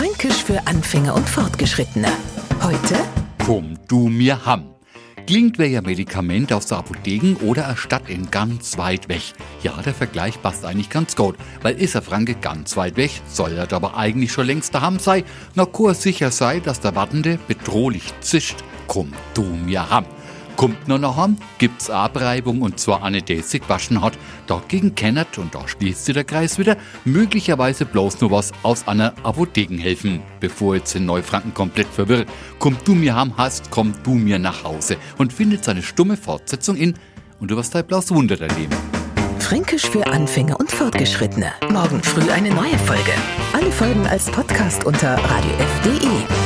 Fränkisch für Anfänger und Fortgeschrittene. Heute? Komm du mir ham. Klingt wie ein Medikament aus der Apotheken oder eine Stadt in ganz weit weg. Ja, der Vergleich passt eigentlich ganz gut, weil ist er Franke ganz weit weg, soll er aber eigentlich schon längst daheim sein, na Kurs sicher sei, dass der Wartende bedrohlich zischt. Komm du mir ham. Kommt noch an, gibt's Abreibung und zwar eine, die sich waschen hat. Dagegen kennert, und da schließt sich der Kreis wieder, möglicherweise bloß nur was aus einer Apotheken helfen. Bevor jetzt in Neufranken komplett verwirrt, kommt du mir ham hast, komm du mir nach Hause und findet seine stumme Fortsetzung in und du wirst dein blaus Wunder erleben. Fränkisch für Anfänger und Fortgeschrittene. Morgen früh eine neue Folge. Alle Folgen als Podcast unter radiof.de.